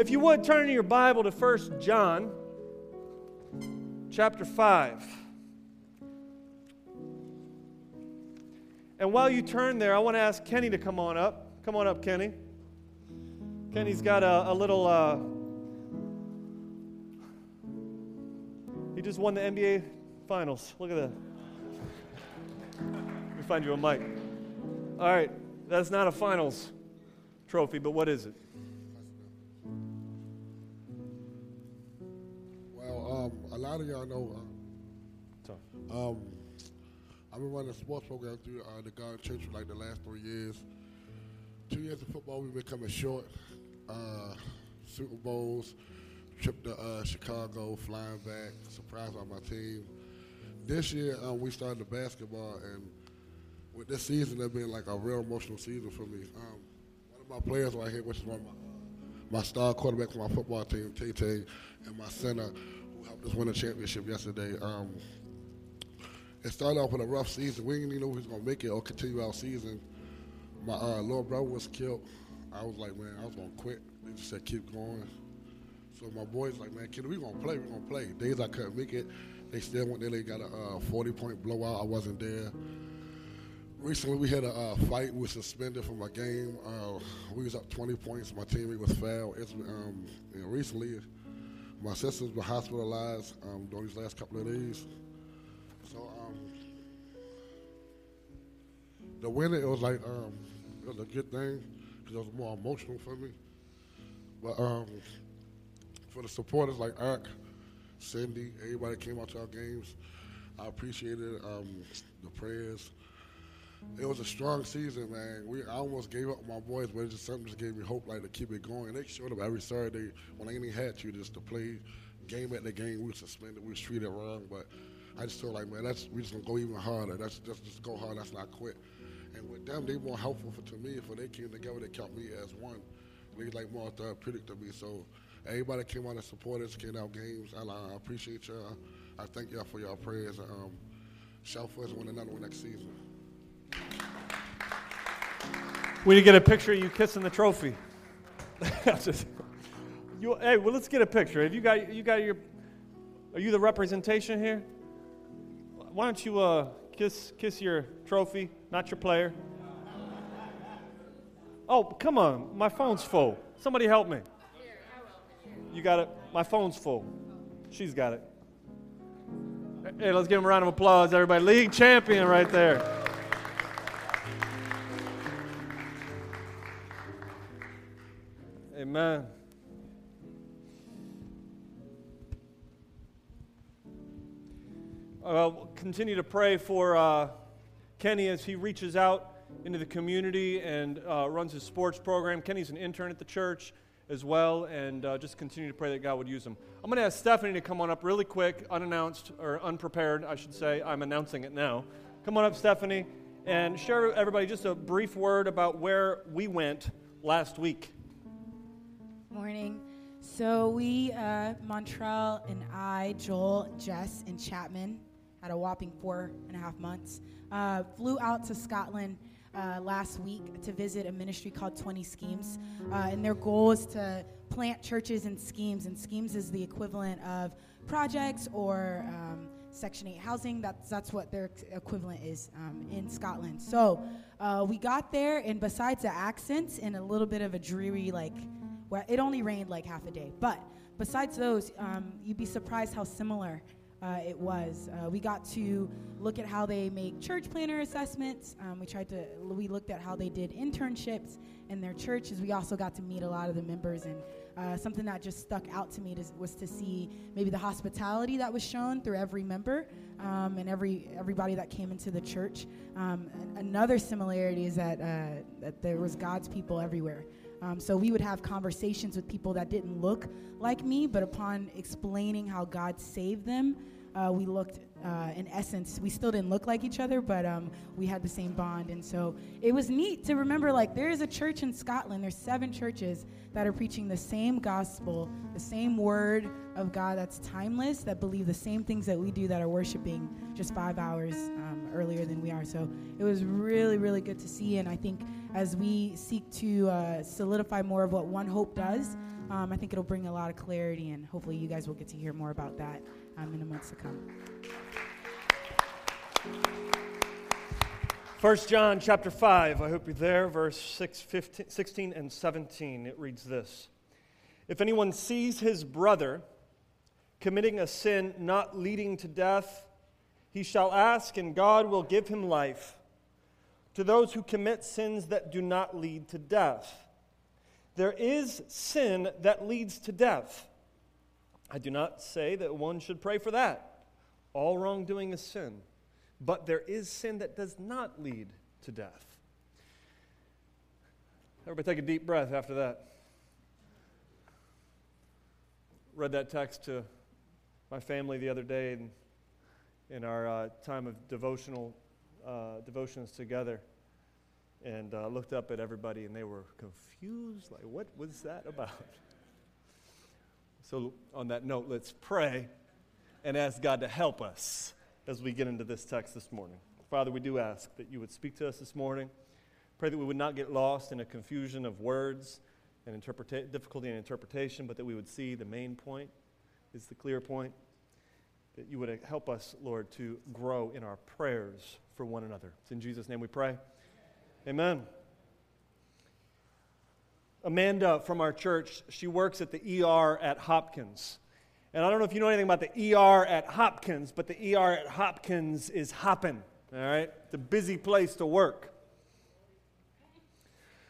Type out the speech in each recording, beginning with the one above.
If you would turn your Bible to 1 John chapter 5. And while you turn there, I want to ask Kenny to come on up. Come on up, Kenny. Kenny's got a, a little. Uh, he just won the NBA Finals. Look at that. Let me find you a mic. All right, that's not a Finals trophy, but what is it? Um, a lot of y'all know. Uh, um, I've been running a sports program through uh, the God Church for like the last three years. Two years of football, we've been coming short. Uh, Super Bowls, trip to uh, Chicago, flying back, surprised by my team. This year, um, we started the basketball, and with this season, it's been like a real emotional season for me. Um, one of my players right here, which is one of my, my star quarterback for my football team, Tay Tay, and my center, who helped us win the championship yesterday. Um, it started off with a rough season. We didn't even know if we was gonna make it or continue our season. My uh, little brother was killed. I was like, man, I was gonna quit. They just said keep going. So my boys like, man, kid, we gonna play. We gonna play. Days I couldn't make it, they still went there. They got a uh, 40 point blowout. I wasn't there. Recently, we had a uh, fight. We were suspended from a game. Uh, we was up 20 points. My teammate was fouled. It's, um, recently, my sister's been hospitalized um, during these last couple of days. So um, the winning, it was like um, it was a good thing because it was more emotional for me. But um, for the supporters like Eric, Cindy, everybody came out to our games, I appreciated um, the prayers. It was a strong season, man. We I almost gave up my boys, but it just something just gave me hope, like to keep it going. They showed up every Saturday when I ain't had to just to play game at the game. We were suspended, we were treated wrong, but I just feel like, man, that's we just gonna go even harder. That's just just go hard. That's not quit. And with them, they more helpful for to me. For they came together, they kept me as one. They like more therapeutic to me. So everybody came out and supported us, came out games. I, I appreciate y'all. I thank y'all for y'all prayers. Um, shout for us win another one next season. We need to get a picture of you kissing the trophy. You, hey, well, let's get a picture. Have you got you got your? Are you the representation here? Why don't you uh, kiss kiss your trophy, not your player? Oh, come on, my phone's full. Somebody help me. You got it. My phone's full. She's got it. Hey, let's give him a round of applause, everybody. League champion right there. Amen. Uh, we'll continue to pray for uh, Kenny as he reaches out into the community and uh, runs his sports program. Kenny's an intern at the church as well, and uh, just continue to pray that God would use him. I'm going to ask Stephanie to come on up really quick, unannounced, or unprepared, I should say. I'm announcing it now. Come on up, Stephanie, and share everybody just a brief word about where we went last week. Morning. So we, uh, Montrell and I, Joel, Jess, and Chapman, had a whopping four and a half months. Uh, flew out to Scotland uh, last week to visit a ministry called 20 Schemes, uh, and their goal is to plant churches and schemes. And schemes is the equivalent of projects or um, Section 8 housing. That's that's what their equivalent is um, in Scotland. So uh, we got there, and besides the accents and a little bit of a dreary like well, it only rained like half a day. But besides those, um, you'd be surprised how similar uh, it was. Uh, we got to look at how they make church planter assessments. Um, we tried to, we looked at how they did internships in their churches. We also got to meet a lot of the members. And uh, something that just stuck out to me to, was to see maybe the hospitality that was shown through every member um, and every everybody that came into the church. Um, another similarity is that, uh, that there was God's people everywhere. Um, so we would have conversations with people that didn't look like me, but upon explaining how God saved them, uh, we looked, uh, in essence, we still didn't look like each other, but um, we had the same bond. And so it was neat to remember like, there is a church in Scotland, there's seven churches that are preaching the same gospel, the same word of God that's timeless, that believe the same things that we do, that are worshiping just five hours um, earlier than we are. So it was really, really good to see. And I think as we seek to uh, solidify more of what One Hope does. Um, I think it'll bring a lot of clarity, and hopefully, you guys will get to hear more about that um, in the months to come. 1 John chapter 5, I hope you're there, verse 6, 15, 16 and 17. It reads this If anyone sees his brother committing a sin not leading to death, he shall ask, and God will give him life. To those who commit sins that do not lead to death, there is sin that leads to death. I do not say that one should pray for that. All wrongdoing is sin. But there is sin that does not lead to death. Everybody take a deep breath after that. Read that text to my family the other day in, in our uh, time of devotional uh, devotions together and uh, looked up at everybody and they were confused like what was that about? So on that note let's pray and ask god to help us as we get into this text this morning. Father we do ask that you would speak to us this morning. Pray that we would not get lost in a confusion of words and interpreta- difficulty in interpretation but that we would see the main point is the clear point. That you would help us, Lord, to grow in our prayers for one another. It's in Jesus' name we pray. Amen. Amanda from our church, she works at the ER at Hopkins. And I don't know if you know anything about the ER at Hopkins, but the ER at Hopkins is hopping, all right? It's a busy place to work.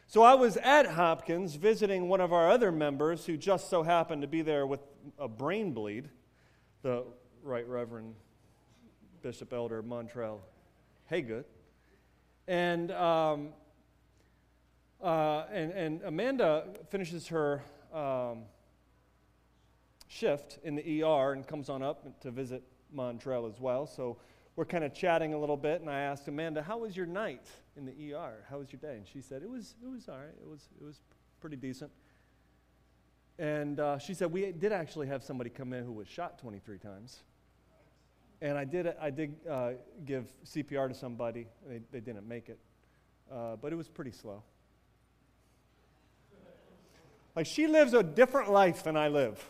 So I was at Hopkins visiting one of our other members who just so happened to be there with a brain bleed, the Right Reverend Bishop Elder Montrell Haygood. And, um, uh, and, and Amanda finishes her um, shift in the ER and comes on up to visit Montrell as well. So we're kind of chatting a little bit, and I asked Amanda, "How was your night in the ER? How was your day?" And she said, "It was it was all right. It was it was pretty decent." And uh, she said, "We did actually have somebody come in who was shot 23 times." And I did, I did uh, give CPR to somebody. They, they didn't make it. Uh, but it was pretty slow. Like, she lives a different life than I live.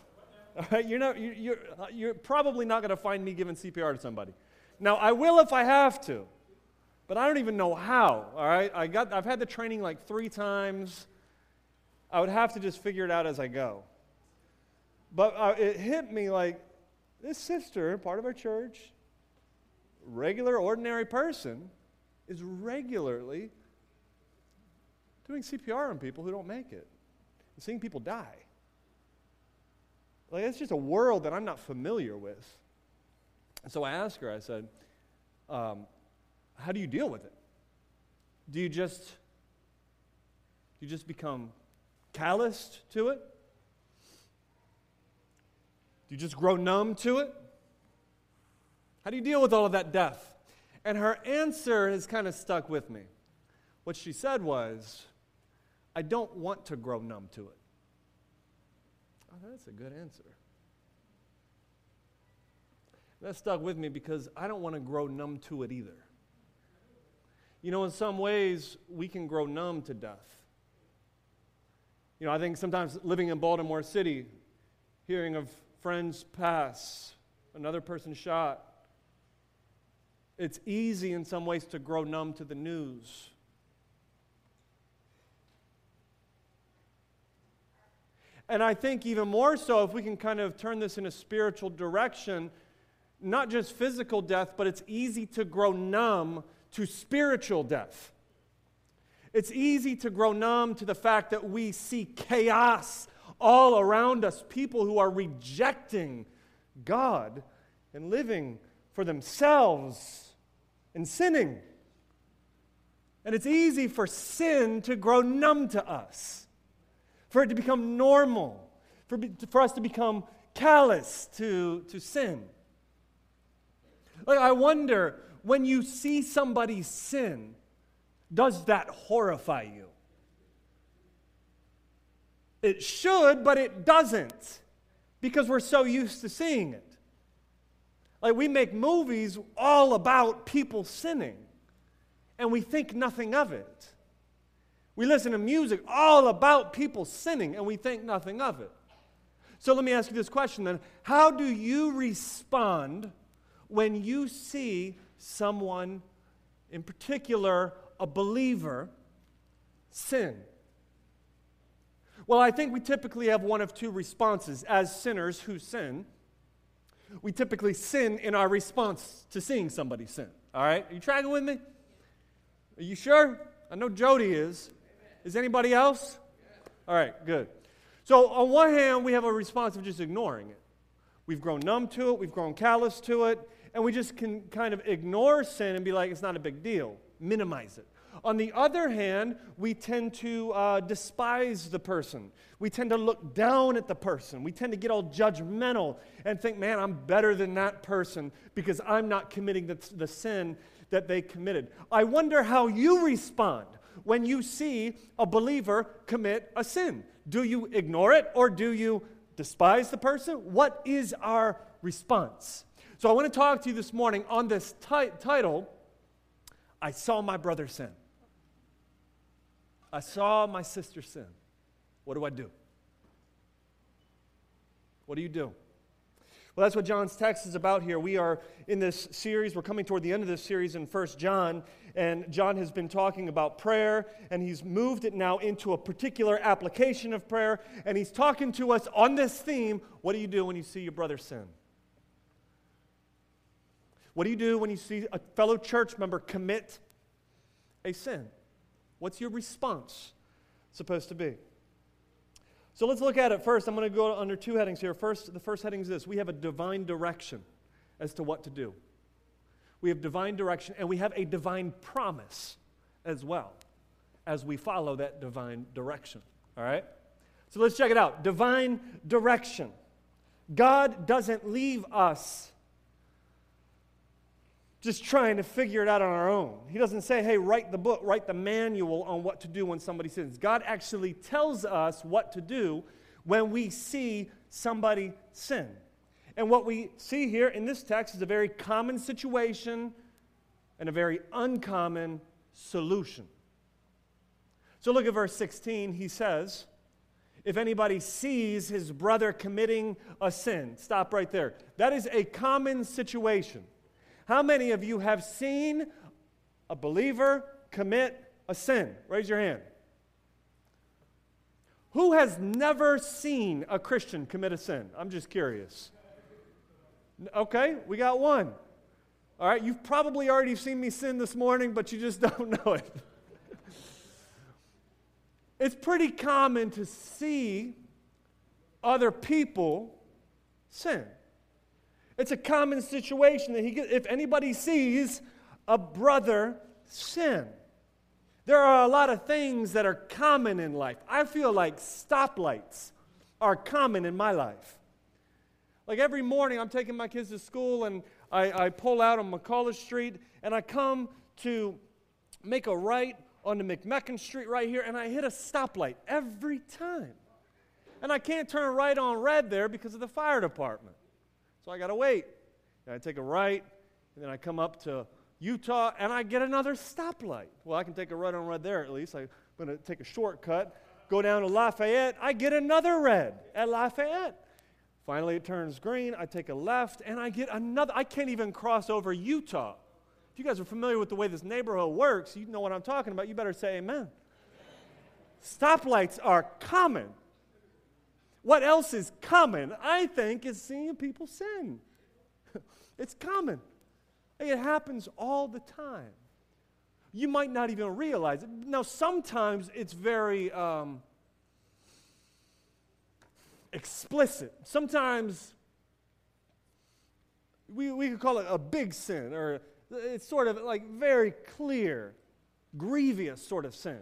All right? You're, not, you, you're, you're probably not going to find me giving CPR to somebody. Now, I will if I have to, but I don't even know how. All right? I got, I've had the training like three times. I would have to just figure it out as I go. But uh, it hit me like, this sister, part of our church, regular, ordinary person, is regularly doing CPR on people who don't make it and seeing people die. Like, it's just a world that I'm not familiar with. And so I asked her, I said, um, How do you deal with it? Do you just, do you just become calloused to it? Do you just grow numb to it? How do you deal with all of that death? And her answer has kind of stuck with me. What she said was, I don't want to grow numb to it. Oh, that's a good answer. That stuck with me because I don't want to grow numb to it either. You know, in some ways, we can grow numb to death. You know, I think sometimes living in Baltimore City, hearing of friends pass, another person shot. It's easy in some ways to grow numb to the news. And I think even more so if we can kind of turn this in a spiritual direction, not just physical death, but it's easy to grow numb to spiritual death. It's easy to grow numb to the fact that we see chaos all around us people who are rejecting God and living for themselves and sinning. And it's easy for sin to grow numb to us, for it to become normal, for, for us to become callous to, to sin. Like, I wonder when you see somebody sin, does that horrify you? It should, but it doesn't because we're so used to seeing it. Like we make movies all about people sinning and we think nothing of it. We listen to music all about people sinning and we think nothing of it. So let me ask you this question then How do you respond when you see someone, in particular a believer, sin? Well, I think we typically have one of two responses as sinners who sin. We typically sin in our response to seeing somebody sin. All right? Are you tracking with me? Are you sure? I know Jody is. Is anybody else? All right, good. So, on one hand, we have a response of just ignoring it. We've grown numb to it, we've grown callous to it, and we just can kind of ignore sin and be like, it's not a big deal, minimize it. On the other hand, we tend to uh, despise the person. We tend to look down at the person. We tend to get all judgmental and think, man, I'm better than that person because I'm not committing the, the sin that they committed. I wonder how you respond when you see a believer commit a sin. Do you ignore it or do you despise the person? What is our response? So I want to talk to you this morning on this ti- title I Saw My Brother Sin. I saw my sister sin. What do I do? What do you do? Well, that's what John's text is about here. We are in this series, we're coming toward the end of this series in First John, and John has been talking about prayer, and he's moved it now into a particular application of prayer, and he's talking to us on this theme what do you do when you see your brother sin? What do you do when you see a fellow church member commit a sin? What's your response supposed to be? So let's look at it first. I'm going to go under two headings here. First, the first heading is this we have a divine direction as to what to do. We have divine direction, and we have a divine promise as well as we follow that divine direction. All right? So let's check it out. Divine direction. God doesn't leave us just trying to figure it out on our own. He doesn't say, hey, write the book, write the manual on what to do when somebody sins. God actually tells us what to do when we see somebody sin. And what we see here in this text is a very common situation and a very uncommon solution. So look at verse 16. He says, if anybody sees his brother committing a sin, stop right there. That is a common situation. How many of you have seen a believer commit a sin? Raise your hand. Who has never seen a Christian commit a sin? I'm just curious. Okay, we got one. All right, you've probably already seen me sin this morning, but you just don't know it. it's pretty common to see other people sin. It's a common situation that he, if anybody sees a brother sin. There are a lot of things that are common in life. I feel like stoplights are common in my life. Like every morning, I'm taking my kids to school and I, I pull out on McCulloh Street and I come to make a right onto McMechen Street right here and I hit a stoplight every time. And I can't turn right on red there because of the fire department. So I got to wait. And I take a right, and then I come up to Eutaw, and I get another stoplight. Well, I can take a right on red there at least. I'm going to take a shortcut, go down to Lafayette. I get another red at Lafayette. Finally, it turns green. I take a left, and I get another. I can't even cross over Eutaw. If you guys are familiar with the way this neighborhood works, you know what I'm talking about. You better say amen. Stoplights are common. What else is common, I think, is seeing people sin. it's common. It happens all the time. You might not even realize it. Now, sometimes it's very um, explicit. Sometimes we, we could call it a big sin, or it's sort of like very clear, grievous sort of sin.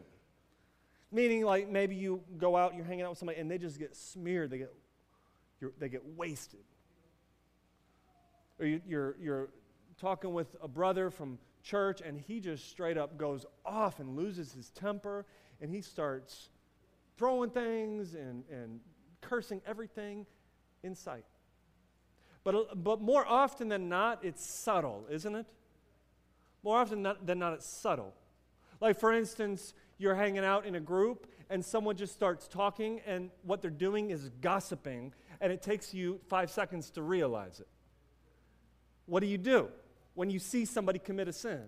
Meaning, like maybe you go out, you're hanging out with somebody, and they just get smeared. They get, they get wasted. Or you, you're, you're talking with a brother from church, and he just straight up goes off and loses his temper, and he starts throwing things and, and cursing everything in sight. But, uh, but more often than not, it's subtle, isn't it? More often than not, it's subtle. Like, for instance, you're hanging out in a group and someone just starts talking and what they're doing is gossiping and it takes you five seconds to realize it. What do you do when you see somebody commit a sin?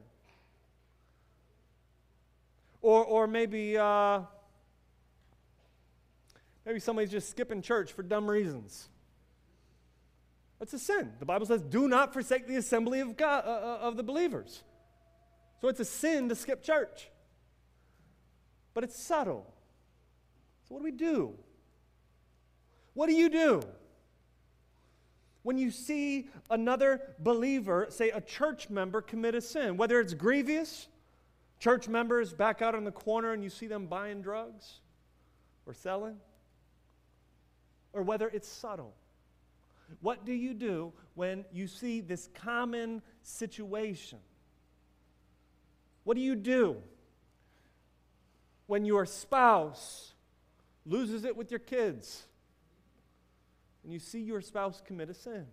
Or, or maybe, uh, maybe somebody's just skipping church for dumb reasons. That's a sin. The Bible says, do not forsake the assembly of, God, uh, uh of the believers. So it's a sin to skip church. But it's subtle. So, what do we do? What do you do? When you see another believer, say a church member, commit a sin, whether it's grievous, church members back out in the corner and you see them buying drugs or selling, or whether it's subtle. What do you do when you see this common situation? What do you do when your spouse loses it with your kids? and you see your spouse commit a sin?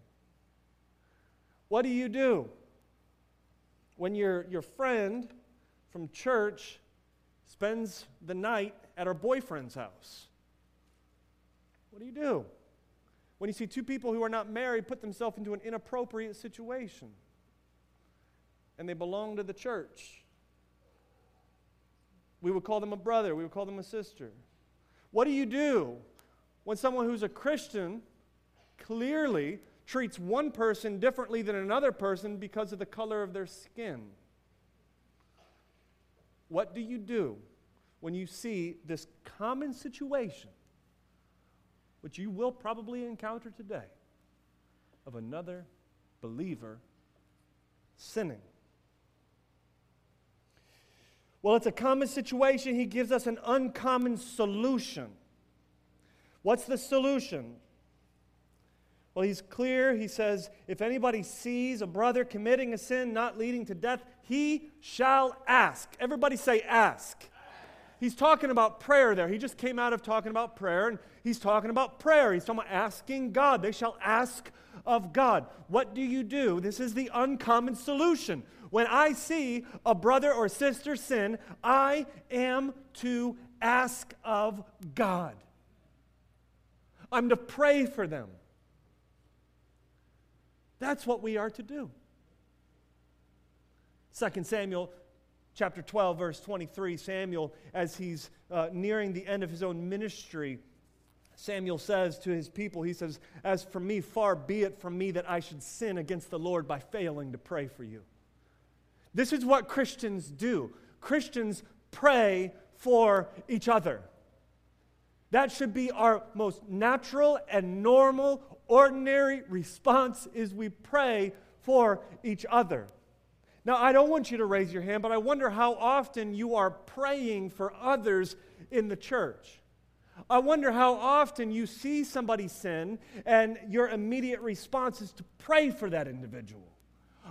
What do you do when your, your friend from church spends the night at her boyfriend's house? What do you do? When you see two people who are not married put themselves into an inappropriate situation and they belong to the church, we would call them a brother, we would call them a sister. What do you do when someone who's a Christian clearly treats one person differently than another person because of the color of their skin? What do you do when you see this common situation, which you will probably encounter today, of another believer sinning? Well, it's a common situation. He gives us an uncommon solution. What's the solution? Well, he's clear. He says, If anybody sees a brother committing a sin not leading to death, he shall ask. Everybody say, ask. He's talking about prayer there. He just came out of talking about prayer, and he's talking about prayer. He's talking about asking God. They shall ask of God. What do you do? This is the uncommon solution. When I see a brother or sister sin, I am to ask of God. I'm to pray for them. That's what we are to do. 2 Samuel chapter 12, verse 23, Samuel, as he's uh, nearing the end of his own ministry, Samuel says to his people, he says, As for me, far be it from me that I should sin against the Lord by failing to pray for you. This is what Christians do. Christians pray for each other. That should be our most natural and normal, ordinary response is we pray for each other. Now, I don't want you to raise your hand, but I wonder how often you are praying for others in the church. I wonder how often you see somebody sin and your immediate response is to pray for that individual.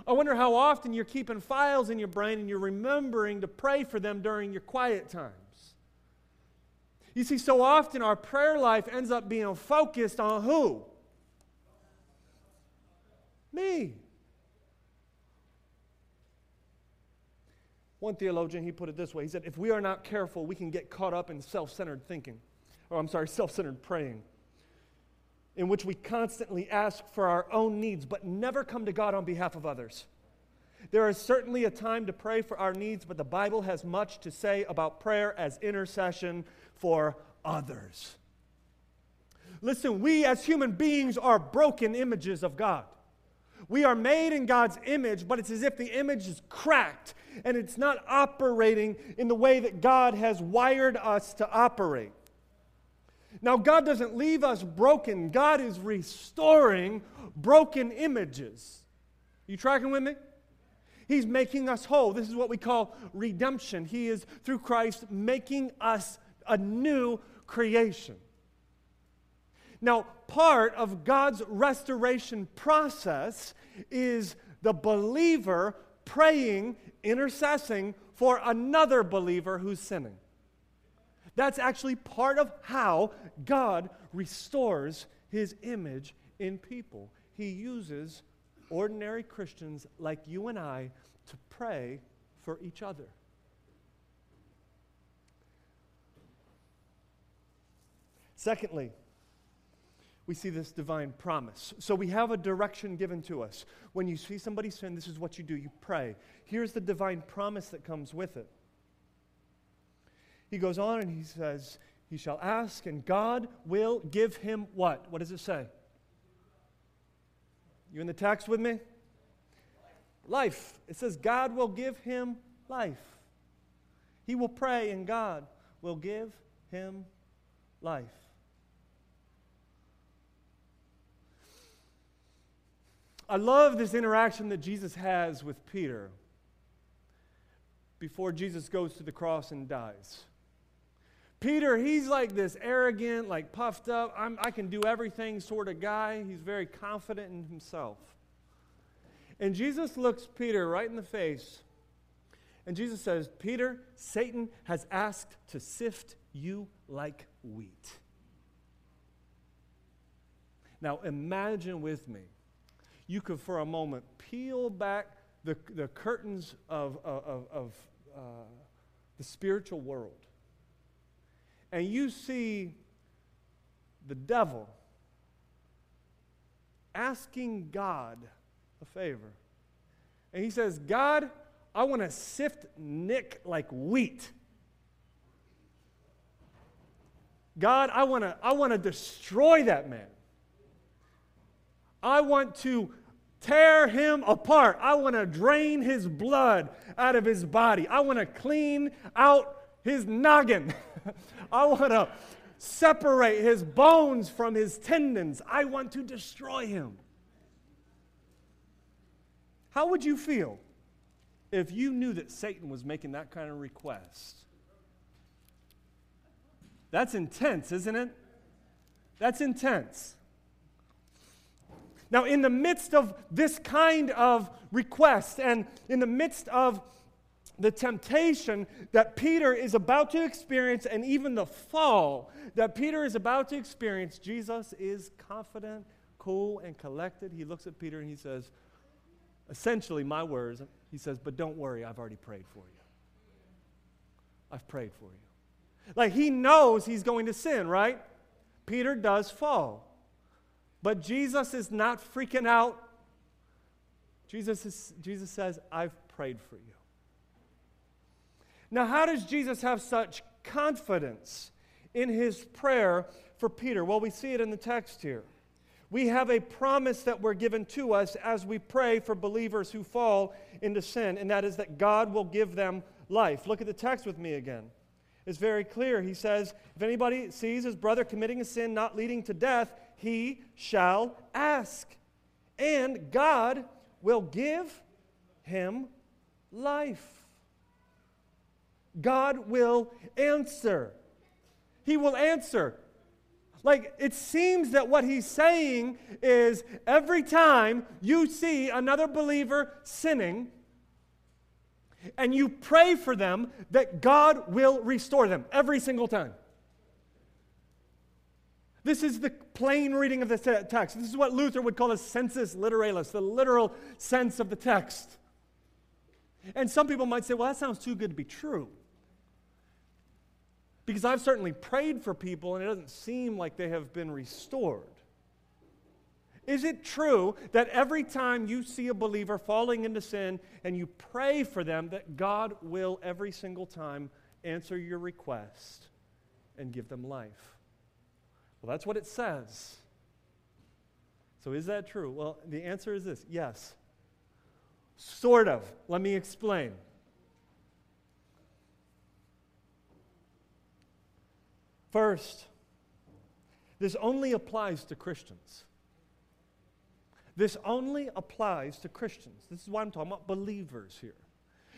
I wonder how often you're keeping files in your brain and you're remembering to pray for them during your quiet times. You see, so often our prayer life ends up being focused on who? Me. One theologian, he put it this way He said, If we are not careful, we can get caught up in self centered thinking, or I'm sorry, self centered praying in which we constantly ask for our own needs but never come to God on behalf of others. There is certainly a time to pray for our needs, but the Bible has much to say about prayer as intercession for others. Listen, we as human beings are broken images of God. We are made in God's image, but it's as if the image is cracked and it's not operating in the way that God has wired us to operate. Now, God doesn't leave us broken, God is restoring broken images. You tracking with me? He's making us whole. This is what we call redemption. He is, through Christ, making us a new creation. Now, part of God's restoration process is the believer praying, intercessing for another believer who's sinning. That's actually part of how God restores his image in people. He uses ordinary Christians like you and I to pray for each other. Secondly, we see this divine promise. So we have a direction given to us. When you see somebody sin, this is what you do you pray. Here's the divine promise that comes with it. He goes on and he says, He shall ask, and God will give him what? What does it say? You in the text with me? Life. It says, God will give him life. He will pray, and God will give him life. I love this interaction that Jesus has with Peter before Jesus goes to the cross and dies. Peter, he's like this arrogant, like puffed up, I'm, i can do everything sort of guy. He's very confident in himself. And Jesus looks Peter right in the face, and Jesus says, Peter, Satan has asked to sift you like wheat. Now imagine with me, you could for a moment peel back the, the curtains of, of, of uh, the spiritual world and you see the devil asking God a favor. And he says, God, I want to sift Nick like wheat. God, I want to I want to destroy that man. I want to tear him apart. I want to drain his blood out of his body. I want to clean out his noggin. I want to separate his bones from his tendons. I want to destroy him. How would you feel if you knew that Satan was making that kind of request? That's intense, isn't it? That's intense. Now, in the midst of this kind of request and in the midst of the temptation that Peter is about to experience and even the fall that Peter is about to experience, Jesus is confident, cool, and collected. He looks at Peter and he says, essentially, my words, he says, But don't worry, I've already prayed for you. I've prayed for you. Like he knows he's going to sin, right? Peter does fall. But Jesus is not freaking out. Jesus, is, Jesus says, I've prayed for you. Now, how does Jesus have such confidence in his prayer for Peter? Well, we see it in the text here. We have a promise that we're given to us as we pray for believers who fall into sin, and that is that God will give them life. Look at the text with me again. It's very clear. He says, If anybody sees his brother committing a sin not leading to death, he shall ask, and God will give him life. God will answer. He will answer. Like, it seems that what he's saying is every time you see another believer sinning, and you pray for them, that God will restore them every single time. This is the plain reading of the text. This is what Luther would call a sensus literalis, the literal sense of the text. And some people might say, well, that sounds too good to be true. Because I've certainly prayed for people and it doesn't seem like they have been restored. Is it true that every time you see a believer falling into sin and you pray for them, that God will every single time answer your request and give them life? Well, that's what it says. So, is that true? Well, the answer is this yes. Sort of. Let me explain. First, this only applies to Christians. This only applies to Christians. This is why I'm talking about believers here.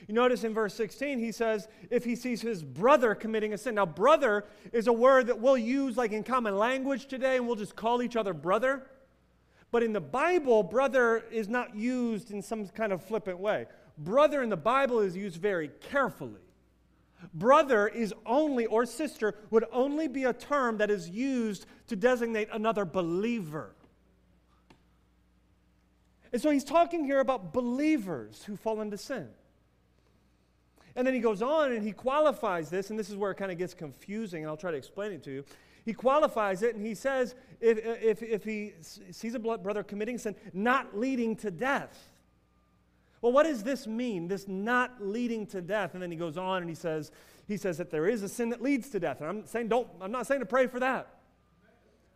You notice in verse 16, he says, if he sees his brother committing a sin. Now, brother is a word that we'll use like in common language today, and we'll just call each other brother. But in the Bible, brother is not used in some kind of flippant way. Brother in the Bible is used very carefully. Brother is only, or sister, would only be a term that is used to designate another believer. And so he's talking here about believers who fall into sin. And then he goes on and he qualifies this, and this is where it kind of gets confusing, and I'll try to explain it to you. He qualifies it and he says if, if, if he sees a brother committing sin, not leading to death. Well, what does this mean, this not leading to death? And then he goes on and he says, he says that there is a sin that leads to death. And I'm saying don't, I'm not saying to pray for that.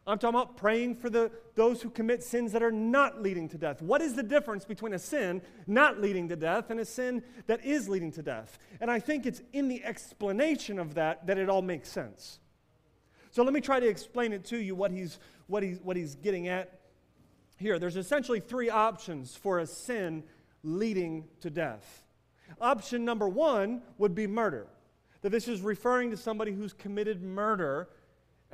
I'm talking about praying for the, those who commit sins that are not leading to death. What is the difference between a sin not leading to death and a sin that is leading to death? And I think it's in the explanation of that that it all makes sense. So let me try to explain it to you what he's, what he's, what he's getting at here. There's essentially three options for a sin leading to death. Option number one would be murder. That this is referring to somebody who's committed murder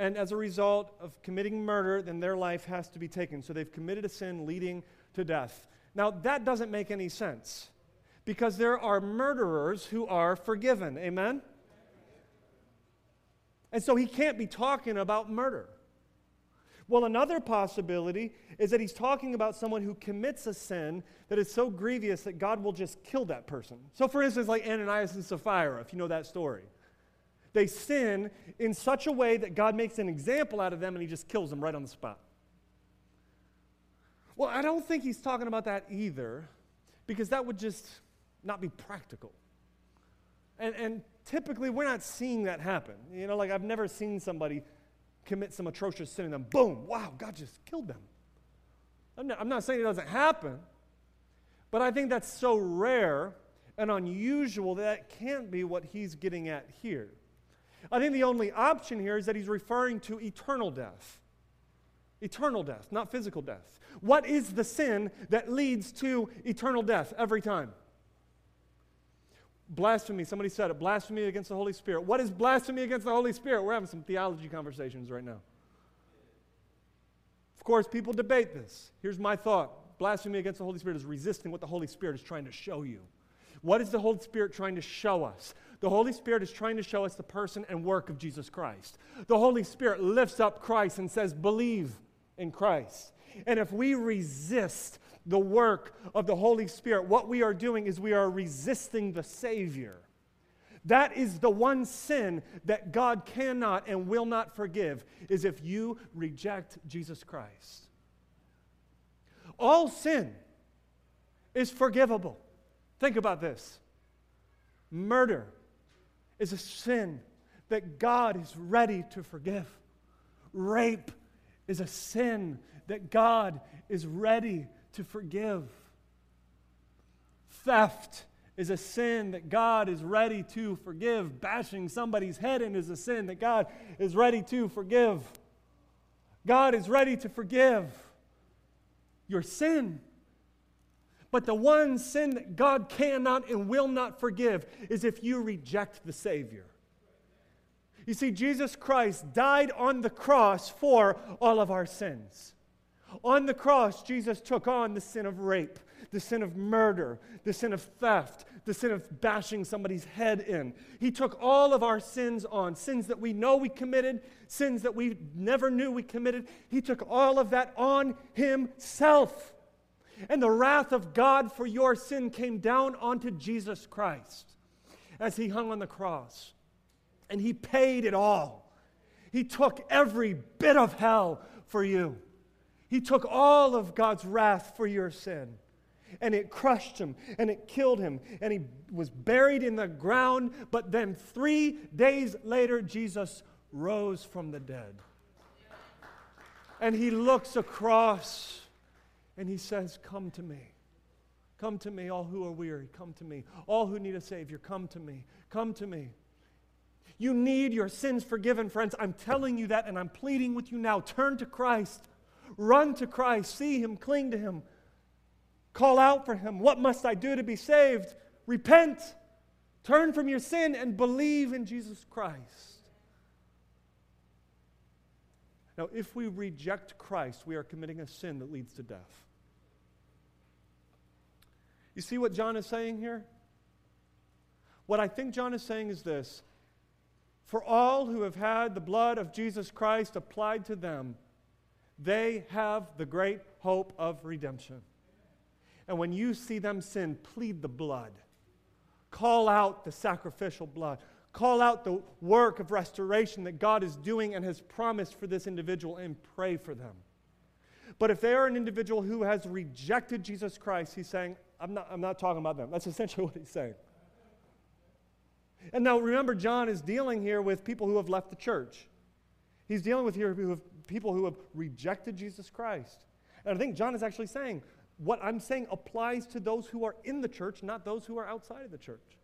and as a result of committing murder, then their life has to be taken. So they've committed a sin leading to death. Now, that doesn't make any sense because there are murderers who are forgiven. Amen? And so he can't be talking about murder. Well, another possibility is that he's talking about someone who commits a sin that is so grievous that God will just kill that person. So, for instance, like Ananias and Sapphira, if you know that story. They sin in such a way that God makes an example out of them and he just kills them right on the spot. Well, I don't think he's talking about that either, because that would just not be practical. And, and typically, we're not seeing that happen. You know, like I've never seen somebody commit some atrocious sin and then, boom, wow, God just killed them. I'm not, I'm not saying it doesn't happen, but I think that's so rare and unusual that, that can't be what he's getting at here. I think the only option here is that he's referring to eternal death. Eternal death, not physical death. What is the sin that leads to eternal death every time? Blasphemy. Somebody said it. Blasphemy against the Holy Spirit. What is blasphemy against the Holy Spirit? We're having some theology conversations right now. Of course, people debate this. Here's my thought blasphemy against the Holy Spirit is resisting what the Holy Spirit is trying to show you. What is the Holy Spirit trying to show us? The Holy Spirit is trying to show us the person and work of Jesus Christ. The Holy Spirit lifts up Christ and says, Believe in Christ. And if we resist the work of the Holy Spirit, what we are doing is we are resisting the Savior. That is the one sin that God cannot and will not forgive is if you reject Jesus Christ. All sin is forgivable. Think about this. Murder is a sin that God is ready to forgive. Rape is a sin that God is ready to forgive. Theft is a sin that God is ready to forgive. Bashing somebody's head in is a sin that God is ready to forgive. God is ready to forgive your sin. But the one sin that God cannot and will not forgive is if you reject the Savior. You see, Jesus Christ died on the cross for all of our sins. On the cross, Jesus took on the sin of rape, the sin of murder, the sin of theft, the sin of bashing somebody's head in. He took all of our sins on sins that we know we committed, sins that we never knew we committed. He took all of that on Himself. And the wrath of God for your sin came down onto Jesus Christ as he hung on the cross. And he paid it all. He took every bit of hell for you. He took all of God's wrath for your sin. And it crushed him and it killed him. And he was buried in the ground. But then three days later, Jesus rose from the dead. And he looks across and he says, Come to me. Come to me, all who are weary. Come to me. All who need a Savior, come to me. Come to me. You need your sins forgiven, friends. I'm telling you that, and I'm pleading with you now. Turn to Christ. Run to Christ. See Him. Cling to Him. Call out for Him. What must I do to be saved? Repent. Turn from your sin and believe in Jesus Christ. Now, if we reject Christ, we are committing a sin that leads to death. You see what John is saying here? What I think John is saying is this For all who have had the blood of Jesus Christ applied to them, they have the great hope of redemption. And when you see them sin, plead the blood. Call out the sacrificial blood. call out the work of restoration that God is doing and has promised for this individual and pray for them. But if they are an individual who has rejected Jesus Christ, he's saying, I'm not, I'm not talking about them. That's essentially what he's saying. And now remember, John is dealing here with people who have left the church. He's dealing with here who have, people who have rejected Jesus Christ. And I think John is actually saying, what I'm saying applies to those who are in the church, not those who are outside of the church.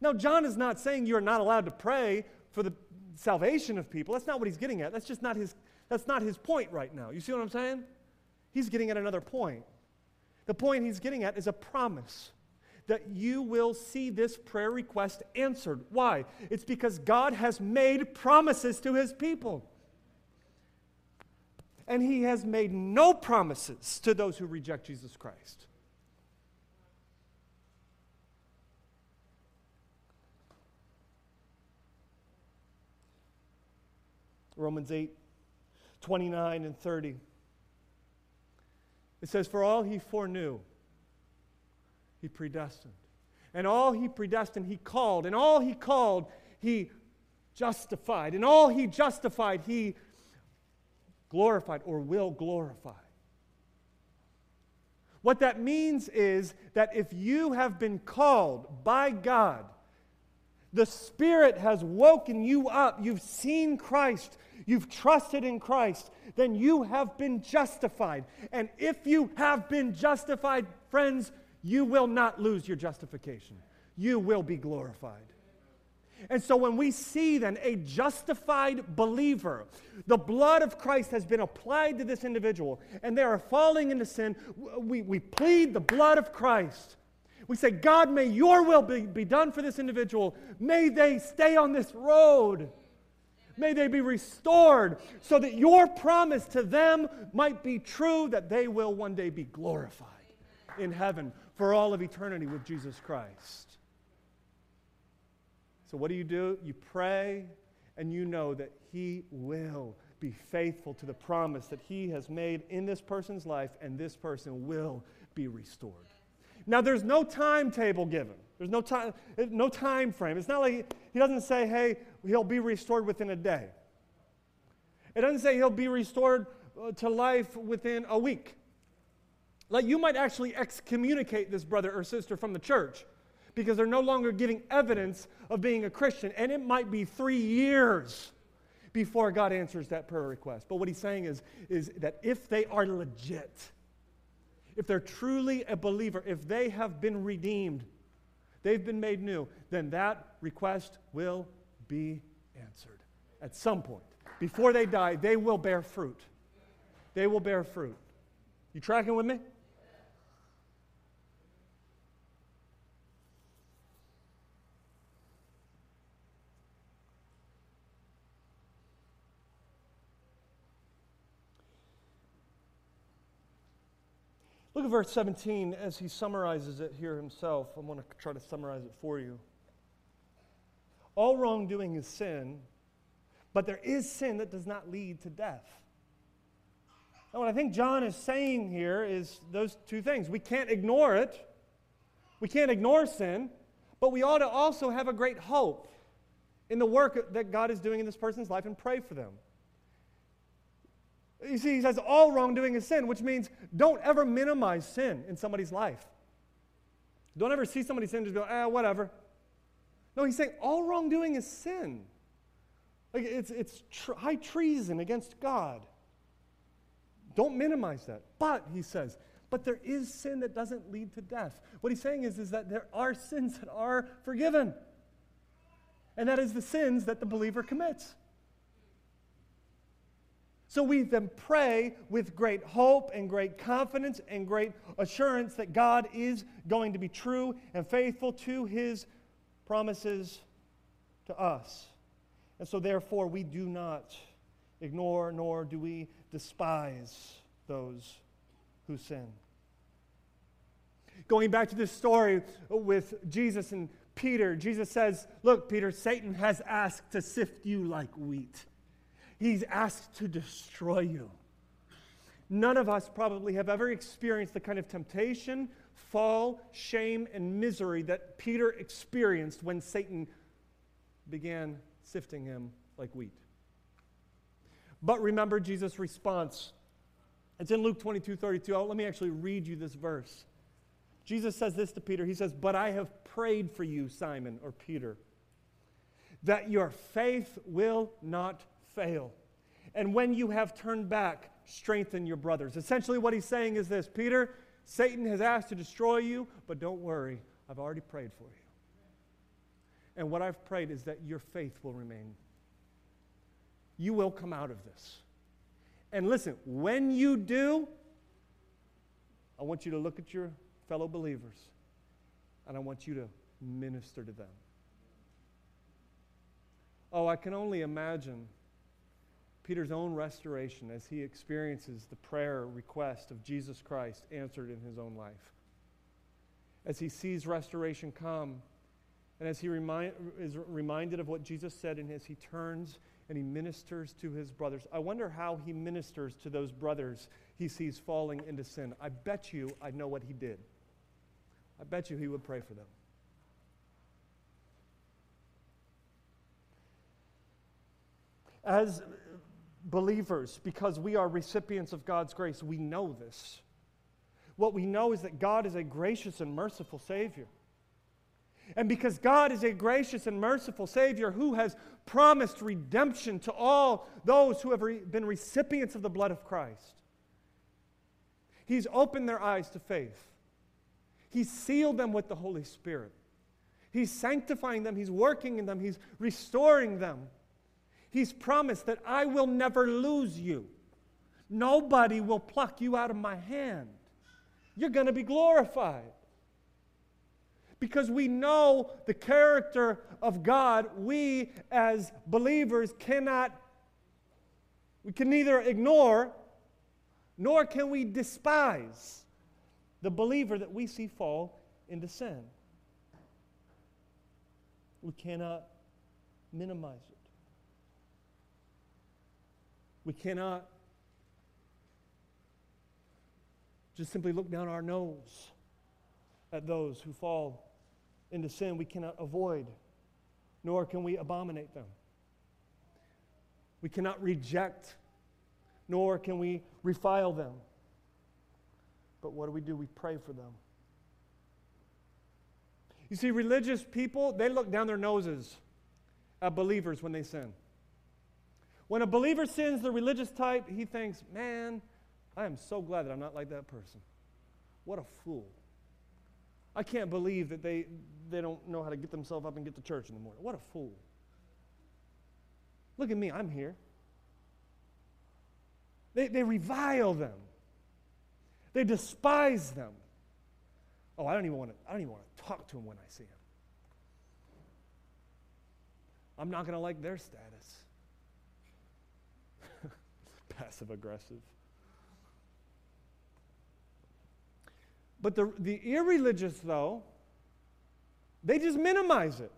Now, John is not saying you're not allowed to pray for the salvation of people. That's not what he's getting at. That's just not his, that's not his point right now. You see what I'm saying? He's getting at another point. The point he's getting at is a promise that you will see this prayer request answered. Why? It's because God has made promises to his people. And he has made no promises to those who reject Jesus Christ. Romans 8, 29 and 30. It says, For all he foreknew, he predestined. And all he predestined, he called. And all he called, he justified. And all he justified, he glorified or will glorify. What that means is that if you have been called by God, the Spirit has woken you up, you've seen Christ, you've trusted in Christ, then you have been justified. And if you have been justified, friends, you will not lose your justification. You will be glorified. And so when we see then a justified believer, the blood of Christ has been applied to this individual, and they are falling into sin, we, we plead the blood of Christ. We say, God, may your will be, be done for this individual. May they stay on this road. May they be restored so that your promise to them might be true, that they will one day be glorified in heaven for all of eternity with Jesus Christ. So, what do you do? You pray and you know that He will be faithful to the promise that He has made in this person's life, and this person will be restored. Now, there's no timetable given. There's no time, no time frame. It's not like he doesn't say, hey, he'll be restored within a day. It doesn't say he'll be restored uh, to life within a week. Like you might actually excommunicate this brother or sister from the church because they're no longer giving evidence of being a Christian. And it might be three years before God answers that prayer request. But what he's saying is, is that if they are legit, if they're truly a believer, if they have been redeemed, they've been made new, then that request will be answered at some point. Before they die, they will bear fruit. They will bear fruit. You tracking with me? Verse 17 as he summarizes it here himself. I'm going to try to summarize it for you. All wrongdoing is sin, but there is sin that does not lead to death. And what I think John is saying here is those two things. We can't ignore it, we can't ignore sin, but we ought to also have a great hope in the work that God is doing in this person's life and pray for them. You see, he says all wrongdoing is sin, which means don't ever minimize sin in somebody's life. Don't ever see somebody sin and just go, ah, whatever. No, he's saying all wrongdoing is sin. Like it's, it's tr- high treason against God. Don't minimize that. But, he says, but there is sin that doesn't lead to death. What he's saying is, is that there are sins that are forgiven. And that is the sins that the believer commits. So we then pray with great hope and great confidence and great assurance that God is going to be true and faithful to his promises to us. And so, therefore, we do not ignore nor do we despise those who sin. Going back to this story with Jesus and Peter, Jesus says, Look, Peter, Satan has asked to sift you like wheat. He's asked to destroy you. None of us probably have ever experienced the kind of temptation, fall, shame, and misery that Peter experienced when Satan began sifting him like wheat. But remember Jesus' response. It's in Luke 22 32. Oh, let me actually read you this verse. Jesus says this to Peter. He says, But I have prayed for you, Simon or Peter, that your faith will not fail. And when you have turned back, strengthen your brothers. Essentially, what he's saying is this Peter, Satan has asked to destroy you, but don't worry, I've already prayed for you. And what I've prayed is that your faith will remain. You will come out of this. And listen, when you do, I want you to look at your fellow believers and I want you to minister to them. Oh, I can only imagine Peter's own restoration as he experiences the prayer request of Jesus Christ answered in his own life. As he sees restoration come, and as he remind, is reminded of what Jesus said in his, he turns and he ministers to his brothers. I wonder how he ministers to those brothers he sees falling into sin. I bet you I know what he did. I bet you he would pray for them. As believers, because we are recipients of God's grace, we know this. What we know is that God is a gracious and merciful Savior. And because God is a gracious and merciful Savior who has promised redemption to all those who have re- been recipients of the blood of Christ, He's opened their eyes to faith. He's sealed them with the Holy Spirit. He's sanctifying them, He's working in them, He's restoring them. He's promised that I will never lose you. Nobody will pluck you out of my hand. You're going to be glorified. Because we know the character of God, we as believers cannot, we can neither ignore nor can we despise the believer that we see fall into sin. We cannot minimize it. We cannot just simply look down our nose at those who fall into sin we cannot avoid, nor can we abominate them. We cannot reject, nor can we refile them. But what do we do? We pray for them. You see, religious people, they look down their noses at believers when they sin. When a believer sins, the religious type, he thinks, man, I am so glad that I'm not like that person. What a fool. I can't believe that they, they don't know how to get themselves up and get to church in the morning. What a fool. Look at me, I'm here. They, they revile them. They despise them. Oh, I don't even want to, I don't even want to talk to them when I see them. I'm not going to like their status. Passive aggressive. But the, the irreligious, though, they just minimize it.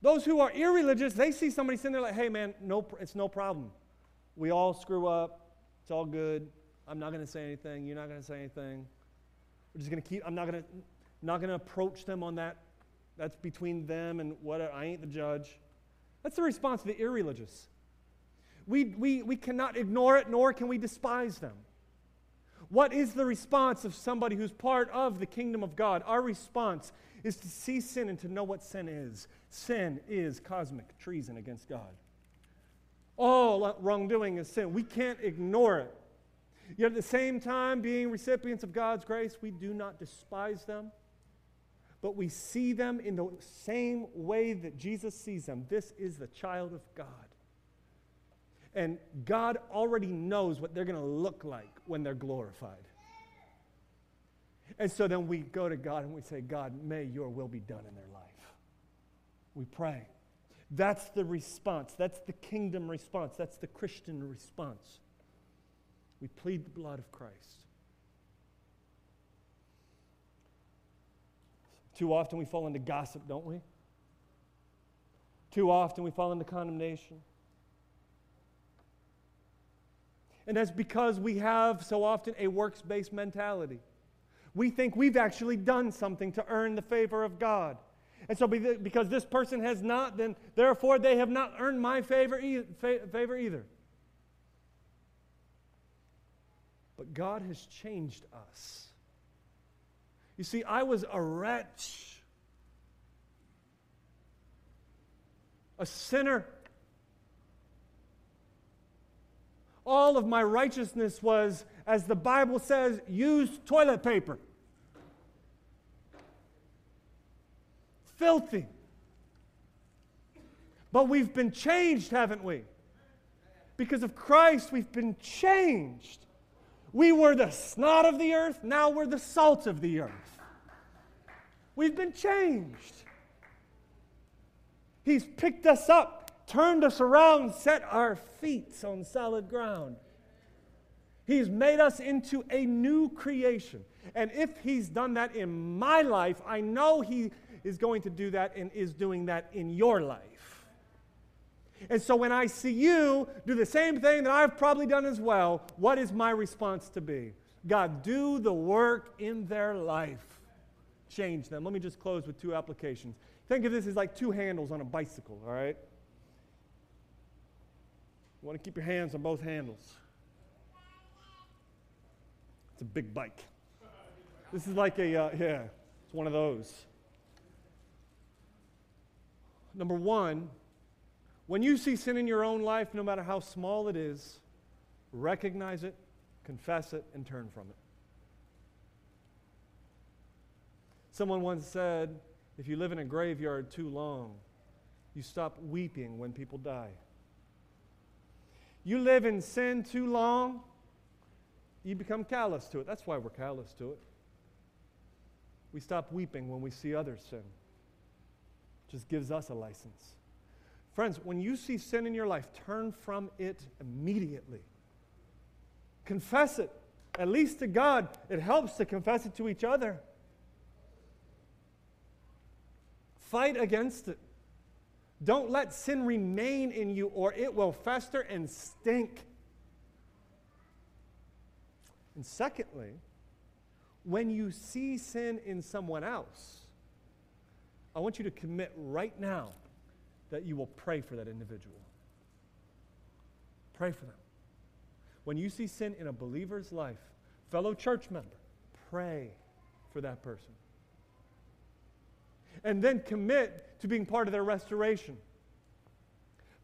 Those who are irreligious, they see somebody sitting there like, hey, man, no, it's no problem. We all screw up. It's all good. I'm not going to say anything. You're not going to say anything. We're just going to keep, I'm not going to, not going to approach them on that. That's between them and whatever. I ain't the judge. That's the response of the irreligious. We, we, we cannot ignore it, nor can we despise them. What is the response of somebody who's part of the kingdom of God? Our response is to see sin and to know what sin is. Sin is cosmic treason against God. All wrongdoing is sin. We can't ignore it. Yet at the same time, being recipients of God's grace, we do not despise them, but we see them in the same way that Jesus sees them. This is the child of God. And God already knows what they're going to look like when they're glorified. And so then we go to God and we say, God, may your will be done in their life. We pray. That's the response. That's the kingdom response. That's the Christian response. We plead the blood of Christ. Too often we fall into gossip, don't we? Too often we fall into condemnation. And that's because we have so often a works based mentality. We think we've actually done something to earn the favor of God. And so, because this person has not, then therefore they have not earned my favor, e- favor either. But God has changed us. You see, I was a wretch, a sinner. All of my righteousness was, as the Bible says, used toilet paper. Filthy. But we've been changed, haven't we? Because of Christ, we've been changed. We were the snot of the earth, now we're the salt of the earth. We've been changed. He's picked us up, turned us around, set our feet on solid ground. He's made us into a new creation. And if He's done that in my life, I know He is going to do that and is doing that in your life. And so when I see you do the same thing that I've probably done as well, what is my response to be? God, do the work in their life. Change them. Let me just close with two applications. Think of this as like two handles on a bicycle, all right? You want to keep your hands on both handles. It's a big bike. This is like a, uh, yeah, it's one of those. Number one, when you see sin in your own life, no matter how small it is, recognize it, confess it, and turn from it. Someone once said, if you live in a graveyard too long, you stop weeping when people die. You live in sin too long, you become callous to it. That's why we're callous to it. We stop weeping when we see others sin. Just gives us a license. Friends, when you see sin in your life, turn from it immediately. Confess it, at least to God. It helps to confess it to each other. Fight against it. Don't let sin remain in you, or it will fester and stink. And secondly, when you see sin in someone else, I want you to commit right now that you will pray for that individual. Pray for them. When you see sin in a believer's life, fellow church member, pray for that person. And then commit to being part of their restoration.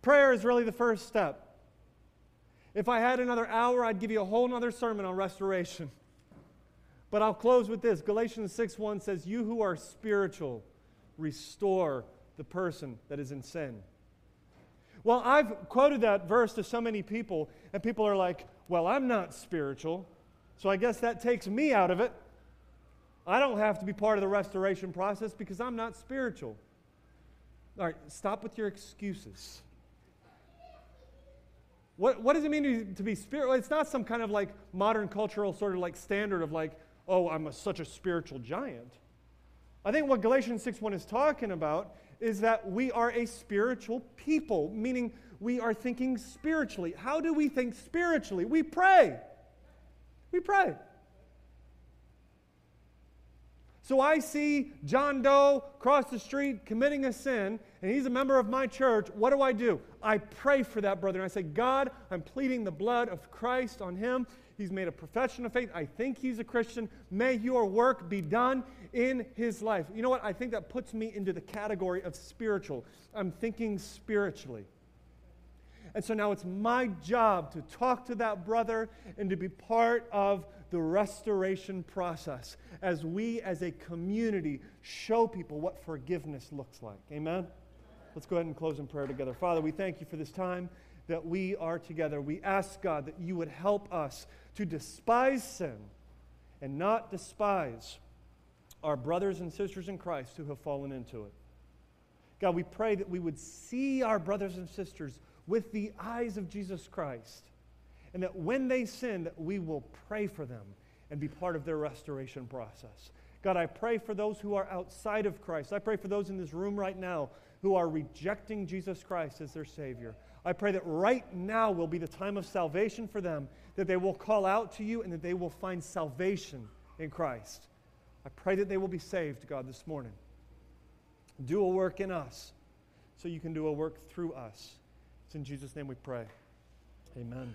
Prayer is really the first step. If I had another hour, I'd give you a whole other sermon on restoration. But I'll close with this. Galatians 6 1 says, You who are spiritual, restore the person that is in sin. Well, I've quoted that verse to so many people, and people are like, well, I'm not spiritual, so I guess that takes me out of it. I don't have to be part of the restoration process because I'm not spiritual. All right, stop with your excuses. What, what does it mean to, to be spiritual? It's not some kind of like modern cultural sort of like standard of like, oh, I'm a, such a spiritual giant. I think what Galatians 6.1 is talking about is that we are a spiritual people, meaning we are thinking spiritually. How do we think spiritually? We pray. We pray. So I see John Doe cross the street committing a sin, and he's a member of my church. What do I do? I pray for that brother, and I say, God, I'm pleading the blood of Christ on him. He's made a profession of faith. I think he's a Christian. May your work be done in his life. You know what? I think that puts me into the category of spiritual. I'm thinking spiritually. And so now it's my job to talk to that brother and to be part of the restoration process as we as a community show people what forgiveness looks like. Amen? Let's go ahead and close in prayer together. Father, we thank you for this time that we are together. We ask, God, that you would help us to despise sin and not despise our brothers and sisters in Christ who have fallen into it. God, we pray that we would see our brothers and sisters with the eyes of Jesus Christ, and that when they sin, that we will pray for them and be part of their restoration process. God, I pray for those who are outside of Christ. I pray for those in this room right now who are rejecting Jesus Christ as their Savior. I pray that right now will be the time of salvation for them, that they will call out to you and that they will find salvation in Christ. I pray that they will be saved, God, this morning. Do a work in us so you can do a work through us. It's in Jesus' name we pray. Amen.